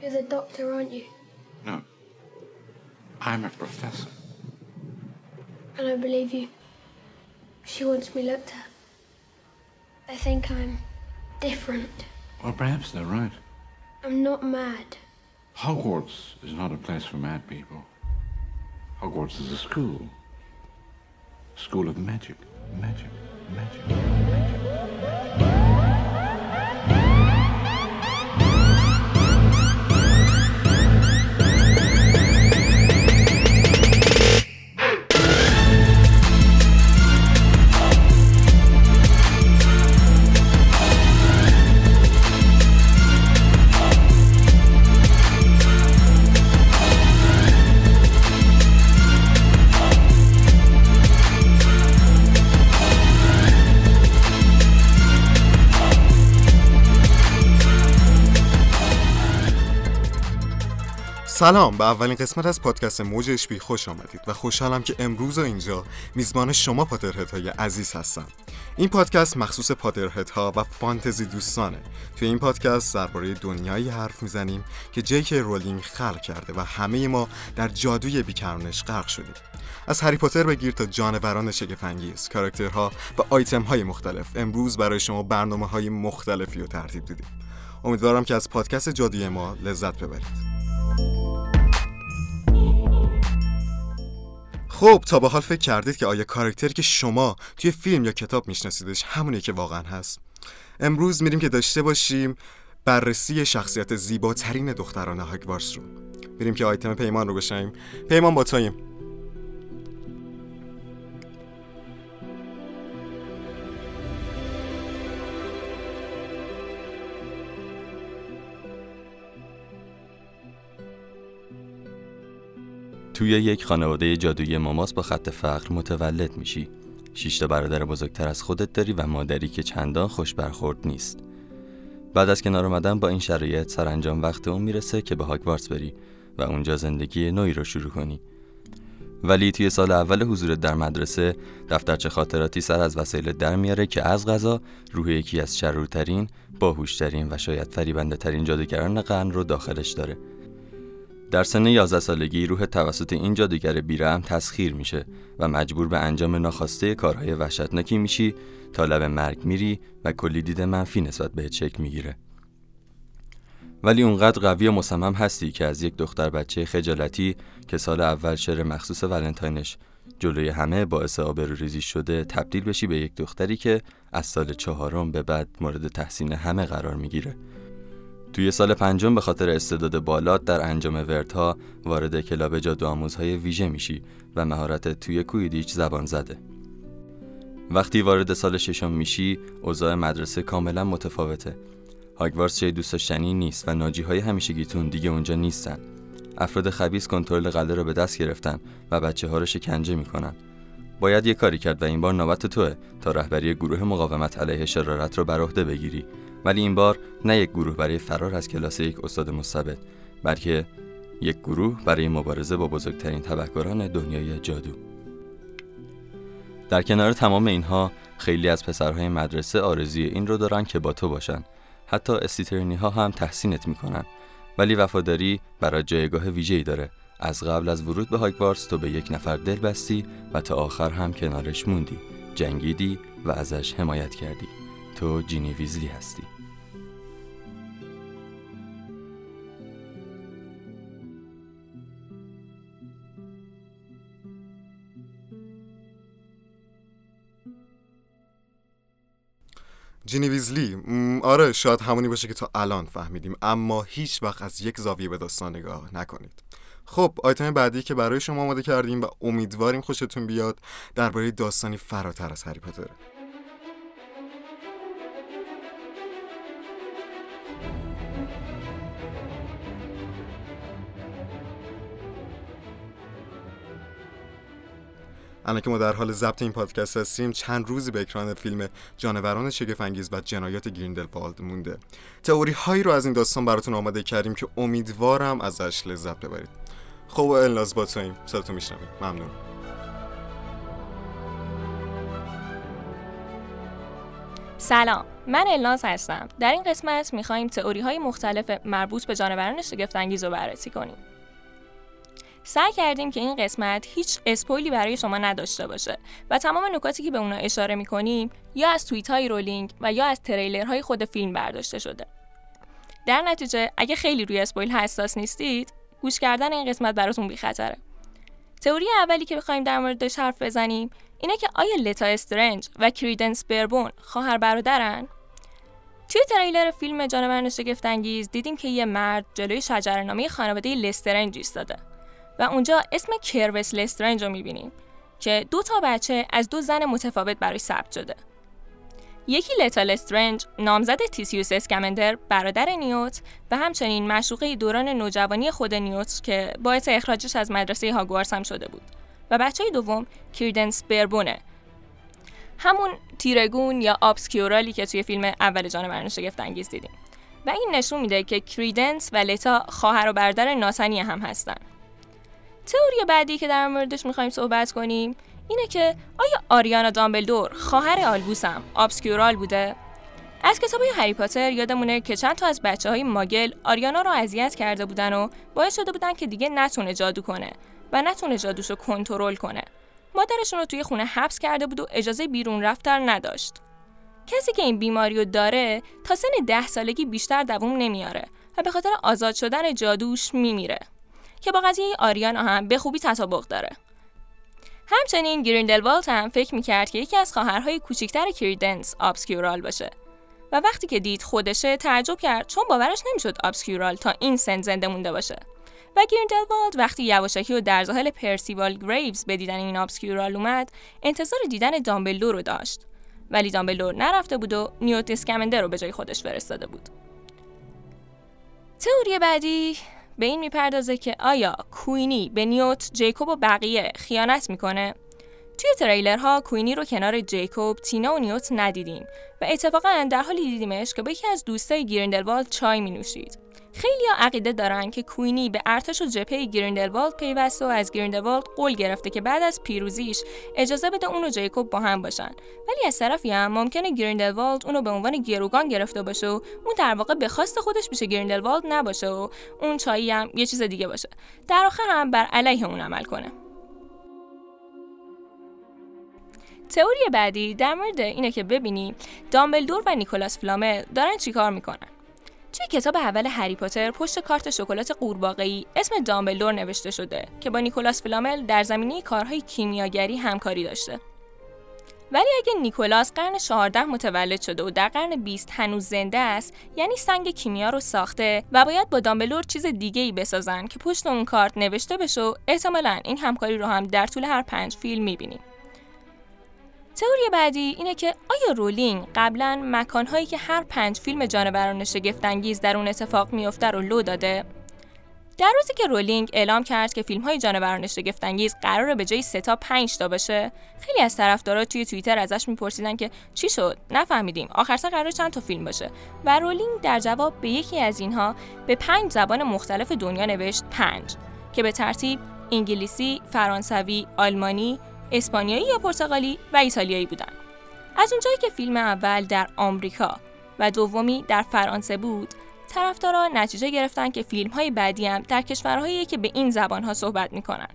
You're the doctor, aren't you? No. I'm a professor. And I don't believe you. She wants me looked at. They think I'm different. Well, perhaps they're right. I'm not mad. Hogwarts is not a place for mad people. Hogwarts is a school. School of magic. Magic. Magic. Magic. سلام به اولین قسمت از پادکست موج اشبی خوش آمدید و خوشحالم که امروز و اینجا میزبان شما پاترهت های عزیز هستم. این پادکست مخصوص پاترهت ها و فانتزی دوستانه. توی این پادکست درباره دنیایی حرف می‌زنیم که جیک رولینگ خلق کرده و همه ما در جادوی بیکرانش غرق شدیم. از هری پاتر بگیر تا جانوران شگفنگیز کاراکترها و آیتم های مختلف. امروز برای شما برنامه های مختلفی رو ترتیب دیدیم امیدوارم که از پادکست جادوی ما لذت ببرید. خب تا به حال فکر کردید که آیا کاراکتری که شما توی فیلم یا کتاب میشناسیدش همونی که واقعا هست؟ امروز میریم که داشته باشیم بررسی شخصیت زیباترین دختران هاگوارتس رو. بریم که آیتم پیمان رو بشنیم پیمان با تاییم توی یک خانواده جادویی ماماس با خط فقر متولد میشی. شش تا برادر بزرگتر از خودت داری و مادری که چندان خوش برخورد نیست. بعد از کنار اومدن با این شرایط سرانجام وقت اون می‌رسه که به هاگوارتس بری و اونجا زندگی نوعی رو شروع کنی. ولی توی سال اول حضور در مدرسه دفترچه خاطراتی سر از وسایل در میاره که از غذا روح یکی از شرورترین، باهوشترین و شاید فریبنده ترین جادوگران قرن رو داخلش داره. در سن 11 سالگی روح توسط این جادوگر بیرحم تسخیر میشه و مجبور به انجام ناخواسته کارهای وحشتناکی میشی تا لب مرگ میری و کلی دید منفی نسبت به چک می‌گیره. ولی اونقدر قوی و مصمم هستی که از یک دختر بچه خجالتی که سال اول شعر مخصوص ولنتاینش جلوی همه باعث آبروریزی شده تبدیل بشی به یک دختری که از سال چهارم به بعد مورد تحسین همه قرار می‌گیره. توی سال پنجم به خاطر استعداد بالات در انجام وردها وارد کلاب جادو آموزهای ویژه میشی و مهارت توی کویدیچ زبان زده. وقتی وارد سال ششم میشی، اوضاع مدرسه کاملا متفاوته. هاگوارتس چه دوست داشتنی نیست و ناجی های همیشگیتون دیگه اونجا نیستن. افراد خبیس کنترل قلعه رو به دست گرفتن و بچه ها رو شکنجه می‌کنن. باید یه کاری کرد و این بار نوبت توه تا رهبری گروه مقاومت علیه شرارت رو بر عهده بگیری ولی این بار نه یک گروه برای فرار از کلاس یک استاد مستبد بلکه یک گروه برای مبارزه با بزرگترین تبهکاران دنیای جادو. در کنار تمام اینها خیلی از پسرهای مدرسه آرزوی این رو دارن که با تو باشن. حتی استیترنی ها هم تحسینت می‌کنن. ولی وفاداری برای جایگاه ویژه‌ای داره. از قبل از ورود به هاگوارتس تو به یک نفر دل بستی و تا آخر هم کنارش موندی جنگیدی و ازش حمایت کردی. تو جینی ویزلی هستی. جینی ویزلی آره شاید همونی باشه که تا الان فهمیدیم اما هیچ وقت از یک زاویه به داستان نگاه نکنید. خب آیتم بعدی که برای شما آماده کردیم و امیدواریم خوشتون بیاد درباره داستانی فراتر از هری پاتره الان که ما در حال ضبط این پادکست هستیم چند روزی به اکران فیلم جانوران شگفنگیز و جنایات گریندلوالد مونده. تئوری هایی رو از این داستان براتون آماده کردیم که امیدوارم ازش لذت ببرید. خب الناز با تویم. صداتو میشنویم. ممنون. سلام. من الناز هستم. در این قسمت می‌خواهیم تئوری های مختلف مربوط به جانوران شگفتانگیز رو بررسی کنیم. سعی کردیم که این قسمت هیچ اسپویلی برای شما نداشته باشه و تمام نکاتی که به اونا اشاره می‌کنیم یا از توییت های رولینگ و یا از تریلرهای خود فیلم برداشته شده. در نتیجه اگه خیلی روی اسپویل حساس نیستید گوش کردن این قسمت براتون بی خطره تئوری اولی که بخوایم در موردش حرف بزنیم اینه که آیا لتا استرنج و کریدنس بربون خواهر برادرن؟ توی تریلر فیلم جانوران شگفتانگیز دیدیم که یه مرد جلوی شجرنامه خانواده لسترنج ایستاده. و اونجا اسم کروس لسترنج رو می‌بینیم که دو تا بچه از دو زن متفاوت برای ثبت شده. یکی لتا لسترنج نامزد تیسیوس اسکمندر برادر نیوت و همچنین مشروقه دوران نوجوانی خود نیوت که باعث اخراجش از مدرسه هاگوارس هم شده بود. و بچه دوم کریدنس بربونه. همون تیرگون یا آبسکیورالی که توی فیلم اول جانوران شگفت انگیز دیدیم. و این نشون میده که کریدنس و لتا خواهر و برادر ناتنی هم هستن. تئوری بعدی که در موردش می‌خوایم صحبت کنیم اینه که آیا آریانا دامبلدور خواهر آلبوس هم آبسکیورال بوده؟ از کتاب هری پاتر یادمونه که چند تا از بچه های ماگل آریانا رو اذیت کرده بودن و باعث شده بودن که دیگه نتونه جادو کنه و نتونه جادوش رو کنترل کنه. مادرشون رو توی خونه حبس کرده بود و اجازه بیرون رفتن نداشت. کسی که این بیماری رو داره تا سن ده سالگی بیشتر دووم نمیاره و به خاطر آزاد شدن جادوش میمیره. که با قضیه آریانا هم به خوبی تطابق داره. همچنین گریندلوالد هم فکر می‌کرد که یکی از خواهرهای کوچیکتر کریدنس Obscurial باشه. و وقتی که دید خودشه تعجب کرد چون باورش نمی‌شد Obscurial تا این سن زنده مونده باشه. و گریندلوالد وقتی یواشکی و در ظاهر پرسیوال گریوز به دیدن این Obscurial اومد انتظار دیدن دامبلدور رو داشت. ولی دامبلدور نرفته بود و نیوت اسکمندر رو به جای خودش فرستاده بود. تئوری بعدی به این می‌پردازه که آیا کوینی به نیوت، جیکوب و بقیه خیانت می‌کنه؟ توی تریلرها کوینی رو کنار جیکوب، تینا و نیوت ندیدیم و اتفاقا در حالی دیدیمش که با یکی از دوستای گریندلوالد چای می نوشید. خیلی ها عقیده دارن که کوینی به ارتش و جبهه گریندلوالد پیوسته و از گریندلوالد قول گرفته که بعد از پیروزیش اجازه بده اون و جیکوب با هم باشن. ولی از طرفی هم ممکنه گریندلوالد اونو به عنوان گروگان گرفته باشه و اون در واقع به خواست خودش پیش گریندلوالد نباشه و اون چایی هم یه چیز دیگه باشه. در آخر هم بر علیه اون عمل کنه. تئوری بعدی در مورد اینه که ببینیم دامبلدور و نیکولاس فلامل دارن چیکار می‌کنن؟ توی کتاب اول هری پاتر پشت کارت شکلات قورباغه‌ای اسم دامبلدور نوشته شده که با نیکولاس فلامل در زمینه کارهای کیمیاگری همکاری داشته. ولی اگه نیکولاس قرن 14 متولد شده و در قرن 20 هنوز زنده است یعنی سنگ کیمیا رو ساخته و باید با دامبلور چیز دیگه ای بسازن که پشت اون کارت نوشته بشه و احتمالا این همکاری رو هم در طول هر پنج فیلم می‌بینیم تئوری بعدی اینه که آیا رولینگ قبلا مکانهایی که هر پنج فیلم جانوران شگفتانگیز در اون اتفاق میفته رو لو داده؟ در روزی که رولینگ اعلام کرد که فیلم های جانوران شگفتانگیز قراره به جای سه تا 5 تا بشه خیلی از طرفدارا توی توییتر ازش میپرسیدن که چی شد؟ نفهمیدیم. آخر سر قرار چند تا فیلم باشه و رولینگ در جواب به یکی از اینها به پنج زبان مختلف دنیا نوشت پنج که به ترتیب انگلیسی، فرانسوی، آلمانی، اسپانیایی یا پرتغالی و ایتالیایی بودن. از اونجایی که فیلم اول در آمریکا و دومی در فرانسه بود، طرفداران نتیجه گرفتن که فیلم های بعدی هم در کشورهایی که به این زبان ها صحبت می‌کنن.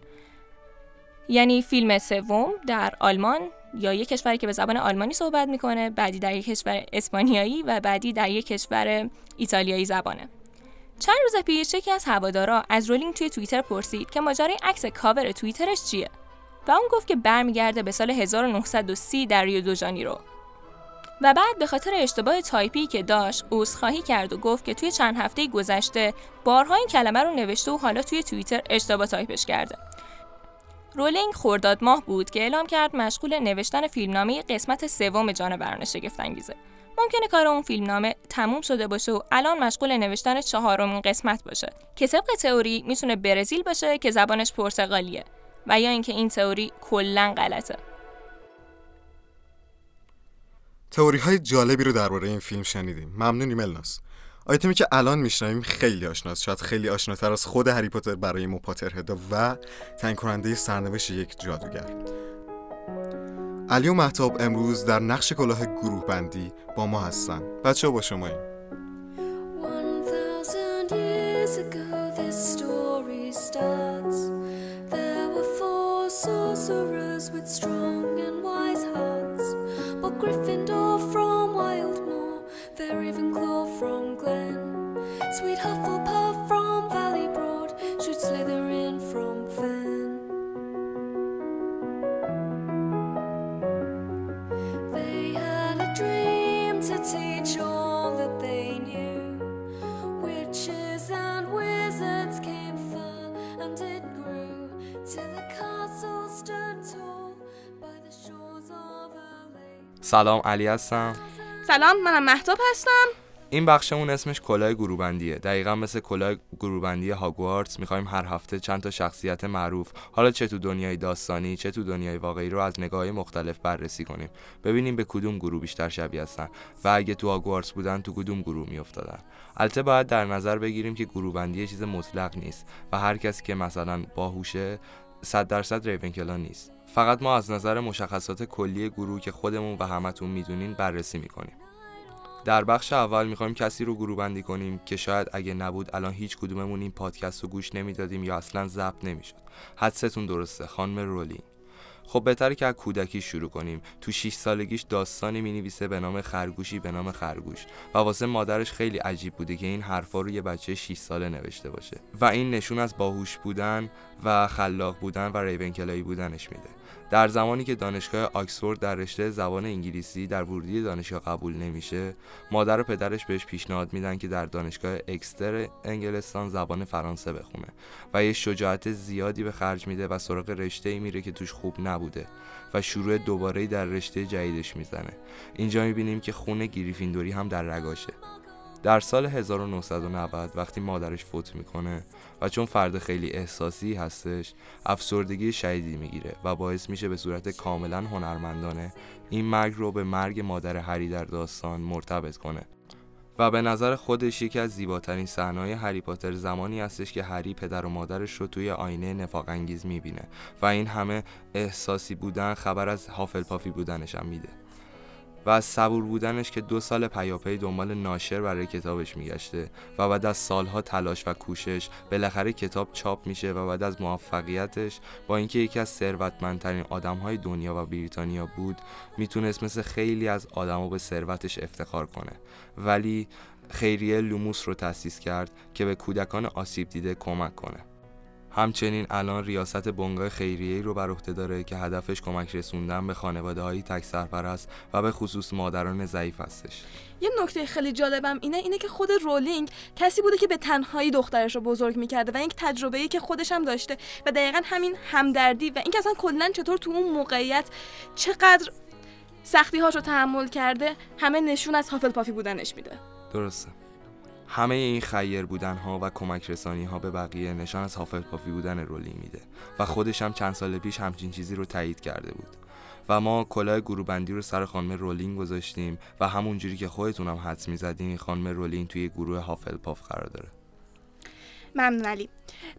یعنی فیلم سوم در آلمان یا یک کشوری که به زبان آلمانی صحبت می‌کنه، بعدی در یک کشور اسپانیایی و بعدی در یک کشور ایتالیایی زبانه. چند روز پیش یکی از هوادارا از رولینگ توی توییتر پرسید که ماجرای عکس کاور توییترش چیه؟ و اون گفت که برمیگرده به سال 1930 در ریو دو جانیرو و بعد به خاطر اشتباه تایپی که داشت عذرخواهی کرد و گفت که توی چند هفته گذشته بارها این کلمه رو نوشته و حالا توی توییتر اشتباه تایپش کرده. رولینگ خرداد ماه بود که اعلام کرد مشغول نوشتن فیلمنامه قسمت سوم جانوران شگفتانگیزه. ممکنه کار اون فیلمنامه تموم شده باشه و الان مشغول نوشتن چهارمین قسمت باشه که طبق تئوری می‌تونه برزیل باشه که زبانش پرتغالیه. و یا اینکه این تئوری کلا غلطه. تئوری های جالبی رو درباره این فیلم شنیدیم. ممنونیم الناس آیتمی که الان میشنویم خیلی آشناست. شاید خیلی آشناتر از خود هری پاتر برای مو و تعیین کننده سرنوشت یک جادوگر. علی و محتاب امروز در نقش کلاه گروه بندی با ما هستن. بچه ها با شما سلام علی هستم. سلام منم محتاب هستم. این بخشمون اسمش کلاه گروبندیه. دقیقا مثل کلاه گروبندی هاگوارتس می‌خوایم هر هفته چند تا شخصیت معروف حالا چه تو دنیای داستانی چه تو دنیای واقعی رو از نگاه مختلف بررسی کنیم. ببینیم به کدوم گروه بیشتر شبیه هستن و اگه تو هاگوارتس بودن تو کدوم گروه میافتادن. البته باید در نظر بگیریم که گروهبندی یه چیز مطلق نیست و هر کسی که مثلا باهوشه صد درصد ریونکلا نیست. فقط ما از نظر مشخصات کلی گروه که خودمون و همتون می‌دونین بررسی می‌کنیم. در بخش اول می‌خوایم کسی رو گروه بندی کنیم که شاید اگه نبود الان هیچ کدوممون این پادکست رو گوش نمی‌دادیم یا اصلا ضبط نمی‌شد. حدستون درسته خانم رولینگ خب بهتره که از کودکی شروع کنیم. تو 6 سالگیش داستانی می نویسه به نام خرگوشی به نام خرگوش. و واسه مادرش خیلی عجیب بوده که این حرفا رو یه بچه 6 ساله نوشته باشه. و این نشون از باهوش بودن و خلاق بودن و ریونکلایی بودنش میده. در زمانی که دانشگاه آکسفورد در رشته زبان انگلیسی در ورودی دانشگاه قبول نمیشه مادر و پدرش بهش پیشنهاد میدن که در دانشگاه اکستر انگلستان زبان فرانسه بخونه و یه شجاعت زیادی به خرج میده و سراغ رشته ای میره که توش خوب نبوده و شروع دوباره در رشته جدیدش می‌زنه. اینجا می‌بینیم که خون گریفیندوری هم در رگاشه. در سال 1990 وقتی مادرش فوت می‌کنه و چون فرد خیلی احساسی هستش افسردگی شدیدی می‌گیره و باعث میشه به صورت کاملا هنرمندانه این مرگ رو به مرگ مادر هری در داستان مرتبط کنه. و به نظر خودش یکی از زیباترین صحنه‌های هری پاتر زمانی هستش که هری پدر و مادرش رو توی آینه نفاق انگیز می‌بینه و این همه احساسی بودن خبر از هافلپافی بودنش هم میده. و از صبور بودنش که دو سال پیاپی دنبال ناشر برای کتابش میگشته و بعد از سالها تلاش و کوشش بالاخره کتاب چاپ میشه و بعد از موفقیتش با اینکه یکی از ثروتمندترین آدمهای دنیا و بریتانیا بود می‌تونست مثل خیلی از آدما به ثروتش افتخار کنه. ولی خیریه لوموس رو تأسیس کرد که به کودکان آسیب دیده کمک کنه. همچنین الان ریاست بنگاه خیریه‌ای رو بر عهده داره که هدفش کمک رسوندن به خانواده های تک سرپرست و به خصوص مادران ضعیف هستش. یه نکته خیلی جالبم اینه اینه که خود رولینگ کسی بوده که به تنهایی دخترش رو بزرگ می‌کرده و این تجربه ای که خودش هم داشته و دقیقا همین همدردی و اینکه اصلا کلا چطور تو اون موقعیت چقدر سختی هاش رو تحمل کرده همه نشون از هافلپافی بودنش میده درسته. همه این خیر بودن ها و کمک رسانی ها به بقیه نشان از هافلپافی بودن رولی میده و خودش هم چند سال پیش همچین چیزی رو تایید کرده بود. و ما کلاه گروهبندی رو سر خانم رولینگ گذاشتیم و همونجوری که خودتون هم حدس می‌زدین خانم رولینگ توی گروه هافلپاف قرار داره. ممنون علی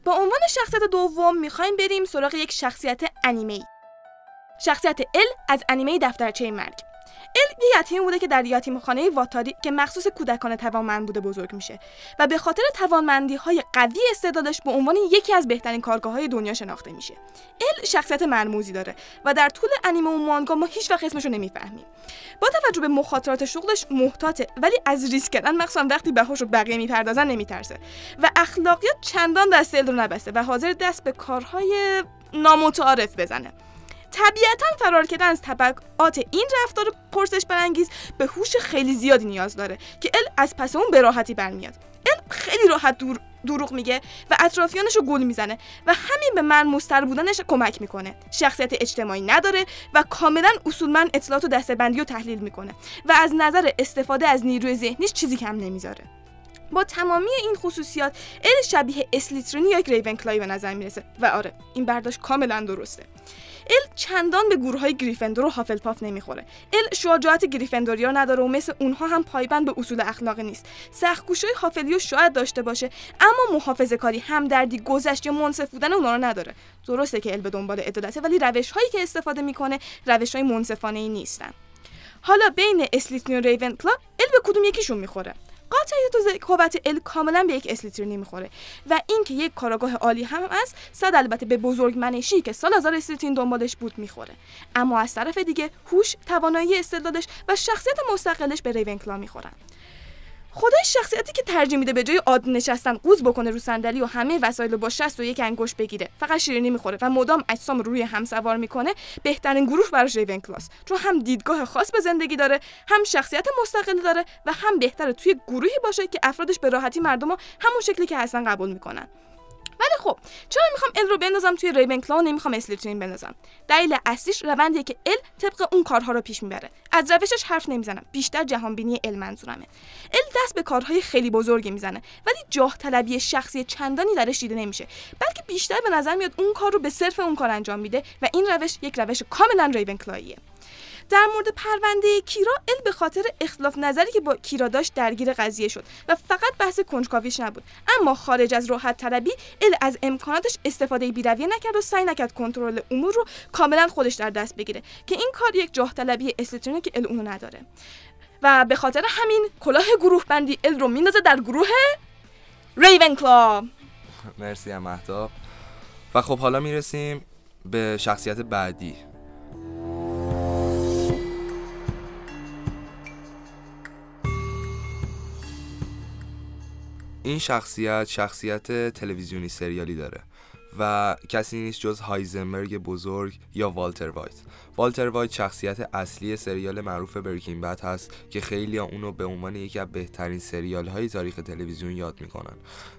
با عنوان شخصیت دوم می‌خوایم بریم سراغ یک شخصیت انیمه شخصیت ال از انیمه دفترچه مرگ ال یه یتیمی بوده که در یتیمخانه واتاری که مخصوص کودکان توانمند بوده بزرگ میشه و به خاطر توانمندی های قوی استعدادش به عنوان یکی از بهترین کارگاه های دنیا شناخته میشه. ال شخصیت مرموزی داره و در طول انیمه و مانگا ما هیچ وقت اسمش نمی‌فهمیم. با توجه به مخاطرات شغلش محتاطه ولی از ریسک کردن مخصوصا وقتی بهاش رو بقیه می‌پردازن نمیترسه و اخلاقیات چندان دست ال رو نبسته و حاضر دست به کارهای نامتعارف بزنه. طبیعتا فرار کردن از طبقات این رفتار پرسش برانگیز به هوش خیلی زیادی نیاز داره که ال از پس اون به راحتی برمیاد. ال خیلی راحت دور دروغ میگه و اطرافیانش رو گول می‌زنه و همین به من مستر بودنش کمک می‌کنه. شخصیت اجتماعی نداره و کاملا اصولمند اطلاعات و دستبندی رو تحلیل می‌کنه و از نظر استفاده از نیروی ذهنیش چیزی کم نمی‌ذاره. با تمامی این خصوصیات ال شبیه اسلیترینی یا ریونکلای به نظر می‌رسه. و آره این برداشت کاملا درسته. ال چندان به گروه های گریفندور و هافلپاف نمی‌خوره. ال شجاعت گریفندوریا نداره و مثل اونها هم پایبند به اصول اخلاقی نیست. سختگوشی هافلیو شاید داشته باشه اما محافظه کاری همدردی گذشت یا منصف بودن اونا رو نداره. درسته که ال به دنبال عدالته ولی روش هایی که استفاده می‌کنه روش های منصفانه ای نیستن. حالا بین اسلیترین و ریونکلا ال به کدوم یکیشون می‌خوره؟ قاطعیت و قوت ال کاملا به یک اسلیترینی می‌خوره و اینکه یک کاراگاه عالی هم است صد البته به بزرگ منشی که سالازار اسلیترین دنبالش بود می‌خوره. اما از طرف دیگه هوش توانایی استدلالش و شخصیت مستقلش به ریونکلا می‌خورن. خدای شخصیتی که ترجیح میده به جای عادی نشستن قوز بکنه رو صندلی و همه وسایل رو با شست و یک انگشت بگیره. فقط شیرینی می‌خوره و مدام اجسام روی هم سوار می‌کنه. بهترین گروه براش ریونکلاس چون هم دیدگاه خاص به زندگی داره هم شخصیت مستقل داره و هم بهتره توی گروهی باشه که افرادش به راحتی مردم رو همون شکلی که هستن قبول می‌کنن. ولی خب چرا می‌خوام ال رو بندازم توی ریونکلا و نمی‌خوام اسلیترین بندازم. دلیل اصلیش روندیه که ال طبق اون کارها رو پیش می‌بره. از روشش حرف نمی‌زنم. بیشتر جهانبینی ال منظورمه. ال دست به کارهای خیلی بزرگی می‌زنه. ولی جاه طلبی شخصی چندانی درش دیده نمیشه. بلکه بیشتر به نظر میاد اون کار رو به صرف اون کار انجام میده و این روش یک روش کاملا ریونکلاییه در مورد پرونده کیرا ال به خاطر اختلاف نظری که با کیرا داشت درگیر قضیه شد و فقط بحث کنجکاویش نبود. اما خارج از راحت طلبی ال از امکاناتش استفاده بیرویه نکرد و سعی نکرد کنترل امور رو کاملا خودش در دست بگیره که این کار یک جاه طلبی استراتژی که ال اونو نداره. و به خاطر همین کلاه گروه بندی ال رو میندازه در گروه ریونکلا مرسی هم و خب حالا می‌رسیم به شخصیت بعدی. این شخصیت شخصیت تلویزیونی سریالی داره و کسی نیست جز هایزنبرگ بزرگ یا والتر وایت. والتر وایت شخصیت اصلی سریال معروف برکین بد هست که خیلی اونو به عنوان یکی از بهترین سریال های تاریخ تلویزیون یاد می‌کنن.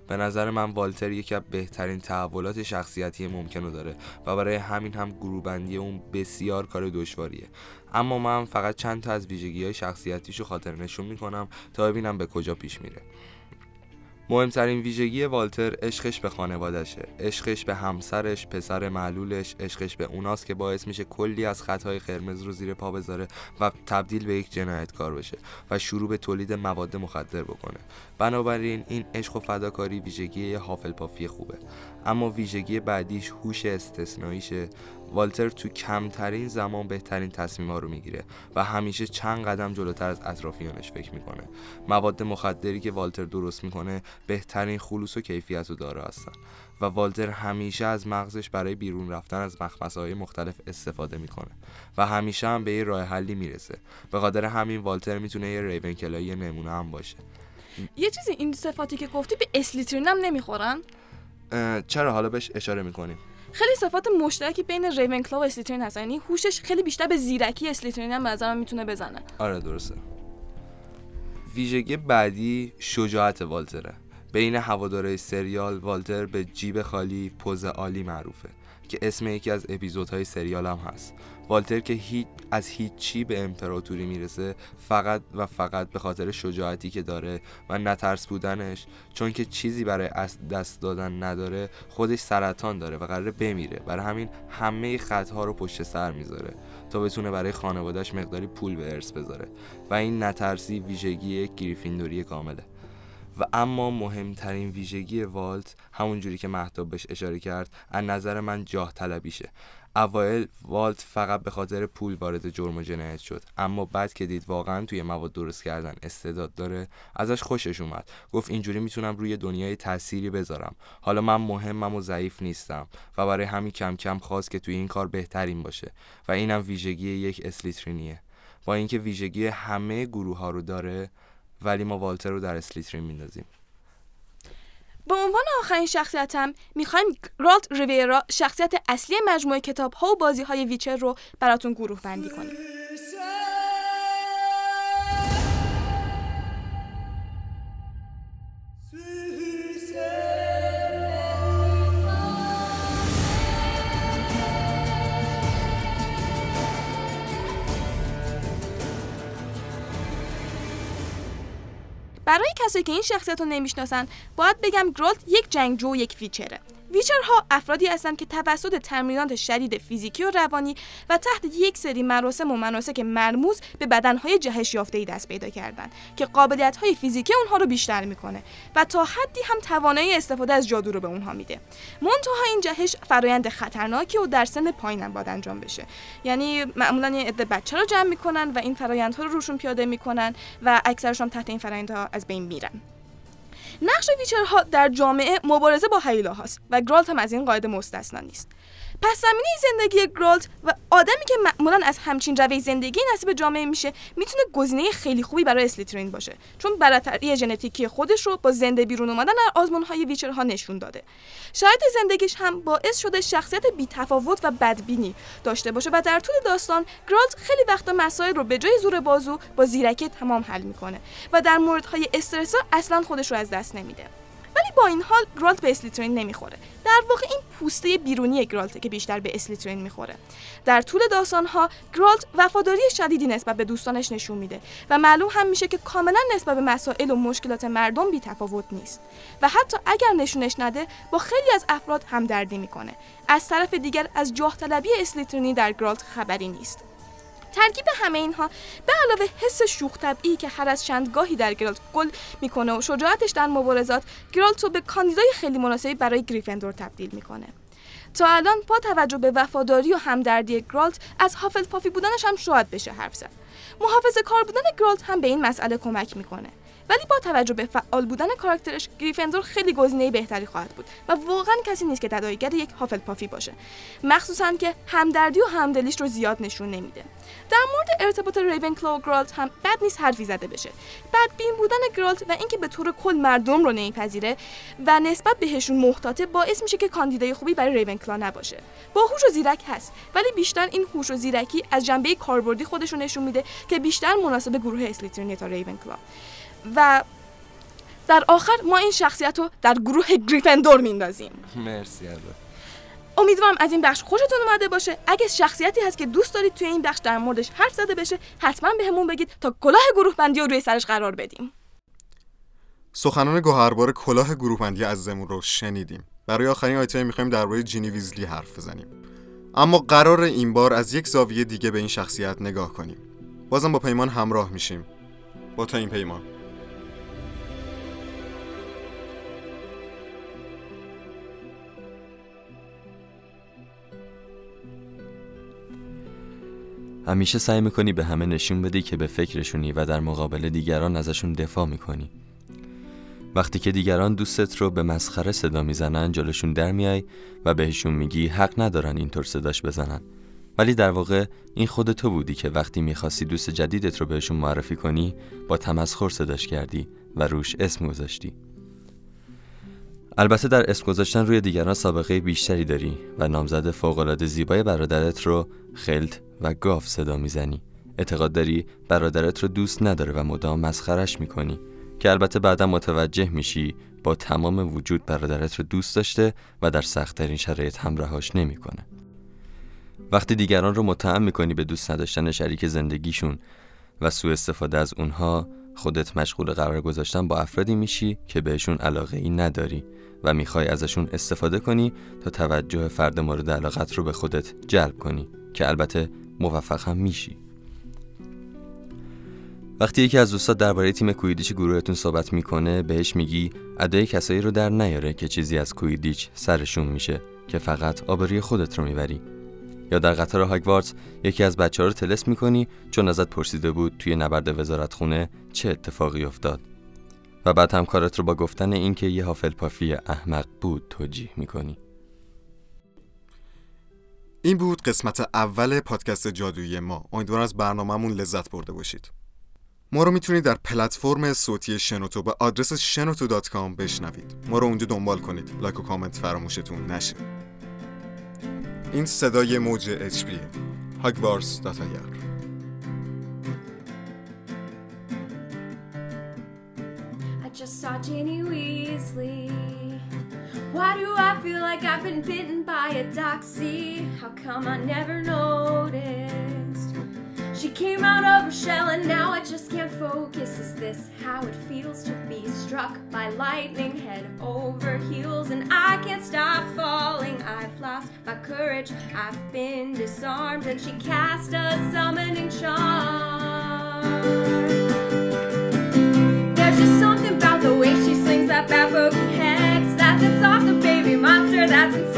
به نظر من والتر یکی از بهترین تحولات شخصیتی ممکن رو داره و برای همین هم گروهبندی اون بسیار کار دشواریه. اما من فقط چند تا از ویژگی های شخصیتیشو خاطر نشون می‌کنم تا ببینم به کجا پیش میره. مهمترین ویژگی والتر عشقش به خانوادشه عشقش به همسرش پسر معلولش عشقش به اوناست که باعث میشه کلی از خطای قرمز رو زیر پا بذاره و تبدیل به یک جنایتکار بشه و شروع به تولید مواد مخدر بکنه. بنابراین این عشق و فداکاری ویژگی هافلپافی خوبه. اما ویژگی بعدیش هوش استثنائیشه والتر تو کمترین زمان بهترین تصمیم‌ها رو می‌گیره و همیشه چند قدم جلوتر از اطرافیانش فکر می‌کنه. مواد مخدری که والتر درست می‌کنه بهترین خلوص و کیفیت رو داره هستن و والتر همیشه از مغزش برای بیرون رفتن از مخمسه های مختلف استفاده می‌کنه و همیشه هم به یه راه حلی می‌رسه. به خاطر همین والتر می‌تونه یه ریون کلایی نمونه هم باشه. یه چیزی این صفاتی که گفتی به اسلیترین هم نمی‌خورن؟ چرا؟ حالا بهش اشاره می‌کنیم. خیلی صفات مشترکی بین ریونکلا و اسلیترین هست یعنی هوشش خیلی بیشتر به زیرکی اسلیترین هم به می‌تونه بزنه. آره درسته. ویژگی بعدی شجاعت والتره. بین هوادارهای سریال والتر به جیب خالی پوز عالی معروفه که اسم یکی از اپیزودهای سریال هم هست. والتر که هیچ از هیچی به امپراتوری می‌رسه فقط و فقط به خاطر شجاعتی که داره و نترس بودنش چون که چیزی برای از دست دادن نداره خودش سرطان داره و قراره بمیره. برای همین همه خطها رو پشت سر می‌ذاره تا بتونه برای خانوادهش مقداری پول به ارث بذاره. و این نترسی ویژگی گریفیندوری کامله. و اما مهمترین ویژگی والت همون جوری که مهتاب بهش اشاره کرد از نظر من جاه طلبیشه. اوایل والت فقط به خاطر پول وارد جرم و جنایت شد اما بعد که دید واقعا توی مواد درست کردن استعداد داره ازش خوشش اومد. گفت اینجوری می‌تونم روی دنیای تأثیری بذارم. حالا من مهمم و ضعیف نیستم و برای همین کم کم خواست که توی این کار بهترین باشه و اینم ویژگی یک اسلیترینیه. با اینکه ویژگی همه گروه ها رو داره ولی ما والتر رو در اسلیترین میندازیم. به عنوان آخرین شخصیتم می‌خوایم رالت ریویرا شخصیت اصلی مجموعه کتاب ها و بازی های ویچر رو براتون گروه بندی کنیم برای کسایی که این شخصیت رو نمی‌شناسن باید بگم گرالت یک جنگجو و یک ویچره. ویچرها افرادی هستند که توسط تمرینات شدید فیزیکی و روانی و تحت یک سری مراسم و مناسک مرموز به بدنهای جهش یافته‌ای دست پیدا کردند که قابلیت‌های فیزیکی اونها رو بیشتر می‌کنه و تا حدی هم توانایی استفاده از جادو رو به اونها میده. منتها این جهش فرایند خطرناکی و در سن پایینم باید انجام بشه. یعنی معمولا یه عده بچه رو جمع می‌کنن و این فرایندها رو روشون پیاده می‌کنن و اکثرشون تحت این فرایندها از بین میرن. نقش ویچرها در جامعه مبارزه با هیولا هاست و گرالت هم از این قاعده مستثنا نیست. پس زمینه زندگی گرالت و آدمی که معمولا از همچین روی زندگی نصیب جامعه میشه می‌تونه گزینه خیلی خوبی برای اسلیترین باشه. چون برتری ژنتیکی خودش رو با زنده بیرون اومدن از آزمون های ویچرها نشون داده. شاید زندگیش هم باعث شده شخصیت بیتفاوت و بدبینی داشته باشه و در طول داستان گرالت خیلی وقتا مسائل رو به جای زور بازو با زیرکی تمام حل می‌کنه و در موردهای استرسا اصلا خودش رو از دست نمیده. با این حال گرالت به اسلیترین نمی‌خوره. در واقع این پوسته بیرونی گرالته که بیشتر به اسلیترین می‌خوره. در طول داستانها گرالت وفاداری شدیدی نسبت به دوستانش نشون میده و معلوم هم میشه که کاملا نسبت به مسائل و مشکلات مردم بی تفاوت نیست و حتی اگر نشونش نده با خیلی از افراد همدردی می‌کنه. از طرف دیگر از جاه طلبی اسلیترینی در گرالت خبری نیست. ترکیب همه اینها. به علاوه حس شوخ طبعی که هر از چند گاهی در گرالت گل می‌کنه و شجاعتش در مبارزات گرالت رو به کاندیدای خیلی مناسبی برای گریفندور تبدیل می‌کنه. تا الان با توجه به وفاداری و همدردی گرالت از هافلپافی بودنش هم شاید بشه حرف زد. محافظه کار بودن گرالت هم به این مسئله کمک می‌کنه. ولی با توجه به فعال بودن کاراکترش گریفندور خیلی گزینه بهتری خواهد بود و واقعا کسی نیست که تداعیگر یک هافلپافی باشه. مخصوصا که همدردی و همدلیش رو زیاد نشون نمیده. در مورد ارتباط ریونکلو و گرالت هم بد نیست حرفی زده بشه. بدبین بودن گرالت و اینکه به طور کل مردم رو نمیپذیره و نسبت بهشون محتاطه باعث میشه که کاندیدای خوبی برای ریونکلا نباشه. باهوش و زیرک هست ولی بیشتر این هوش و زیرکی از جنبه کاربردی خودش رو نشون میده که بیشتر مناسب گروه اسلیترینی تا ریونکلا و در آخر ما این شخصیت رو در گروه گریفندور میندازیم. مرسی ازت امیدوارم از این بخش خوشتون اومده باشه. اگه شخصیتی هست که دوست دارید توی این بخش در موردش حرف زده بشه حتما بهمون بگید تا کلاه گروه بندی رو روی سرش قرار بدیم. سخنان گوهربار کلاه گروه بندی عزیزمون رو شنیدیم. برای آخرین آیتم می‌خوایم درباره جینی ویزلی حرف بزنیم. اما قرار این بار از یک زاویه دیگه به این شخصیت نگاه کنیم. بازم با پیمان همراه میشیم. با تا این پیمان. همیشه سعی می‌کنی به همه نشون بدی که به فکرشونی و در مقابل دیگران ازشون دفاع می‌کنی. وقتی که دیگران دوستت رو به مسخره صدا می‌زنن جلوشون در میای و بهشون میگی حق ندارن اینطور صداش بزنن. ولی در واقع این خود تو بودی که وقتی می‌خواستی دوست جدیدت رو بهشون معرفی کنی با تمسخر صداش کردی و روش اسم گذاشتی. البته در اسم گذاشتن روی دیگران سابقه بیشتری داری و نامزد فوقالعاده زیبای برادرت رو خلط و گاف صدا می‌زنی. اعتقاد داری برادرت رو دوست نداره و مدام مسخرش می‌کنی که البته بعدا متوجه میشی با تمام وجود برادرت رو دوست داشته و در سختترین شرایط همراهاش نمی‌کنه. وقتی دیگران رو متهم می‌کنی به دوست نداشتن شریک زندگیشون و سوء استفاده از اونها خودت مشغول قرار گذاشتن با افرادی میشی که بهشون علاقه ای نداری و می‌خوای ازشون استفاده کنی تا توجه فرد مورد علاقت رو به خودت جلب کنی که البته موفق هم میشی. وقتی یکی از دوستات درباره تیم کویدیچ گروهتون صحبت می‌کنه بهش میگی ادای کسایی رو در نیاره که چیزی از کویدیچ سرشون میشه که فقط آبروی خودت رو می‌بری. یا در قطار هاگوارتس یکی از بچه ها رو تلس می‌کنی چون ازت پرسیده بود توی نبرد وزارتخونه چه اتفاقی افتاد. و بعد هم کارت رو با گفتن اینکه یه هافل پافی احمق بود توجیه می‌کنی. این بود قسمت اول پادکست جادویی ما. امیدوارم از برنامهمون لذت برده باشید. ما رو می‌تونید در پلتفرم صوتی شنوتو به آدرس شنوتو بشنوید. ما رو اونجا دنبال کنید. like و کامنت فراموشتون نشه. این صدای موج اچ پی هاگوارتس dot ir just saw Ginny Weasley. Why do I feel like I've been bitten by a doxy? How come I never noticed? She came out of her shell and now I just can't focus. Is this how it feels to be struck by lightning head over heels? And I can't stop falling. I've lost my courage, I've been disarmed. And she cast a summoning charm. There's just something about the way she slings that bad boogie hex. That's it's off the baby monster, that's insane.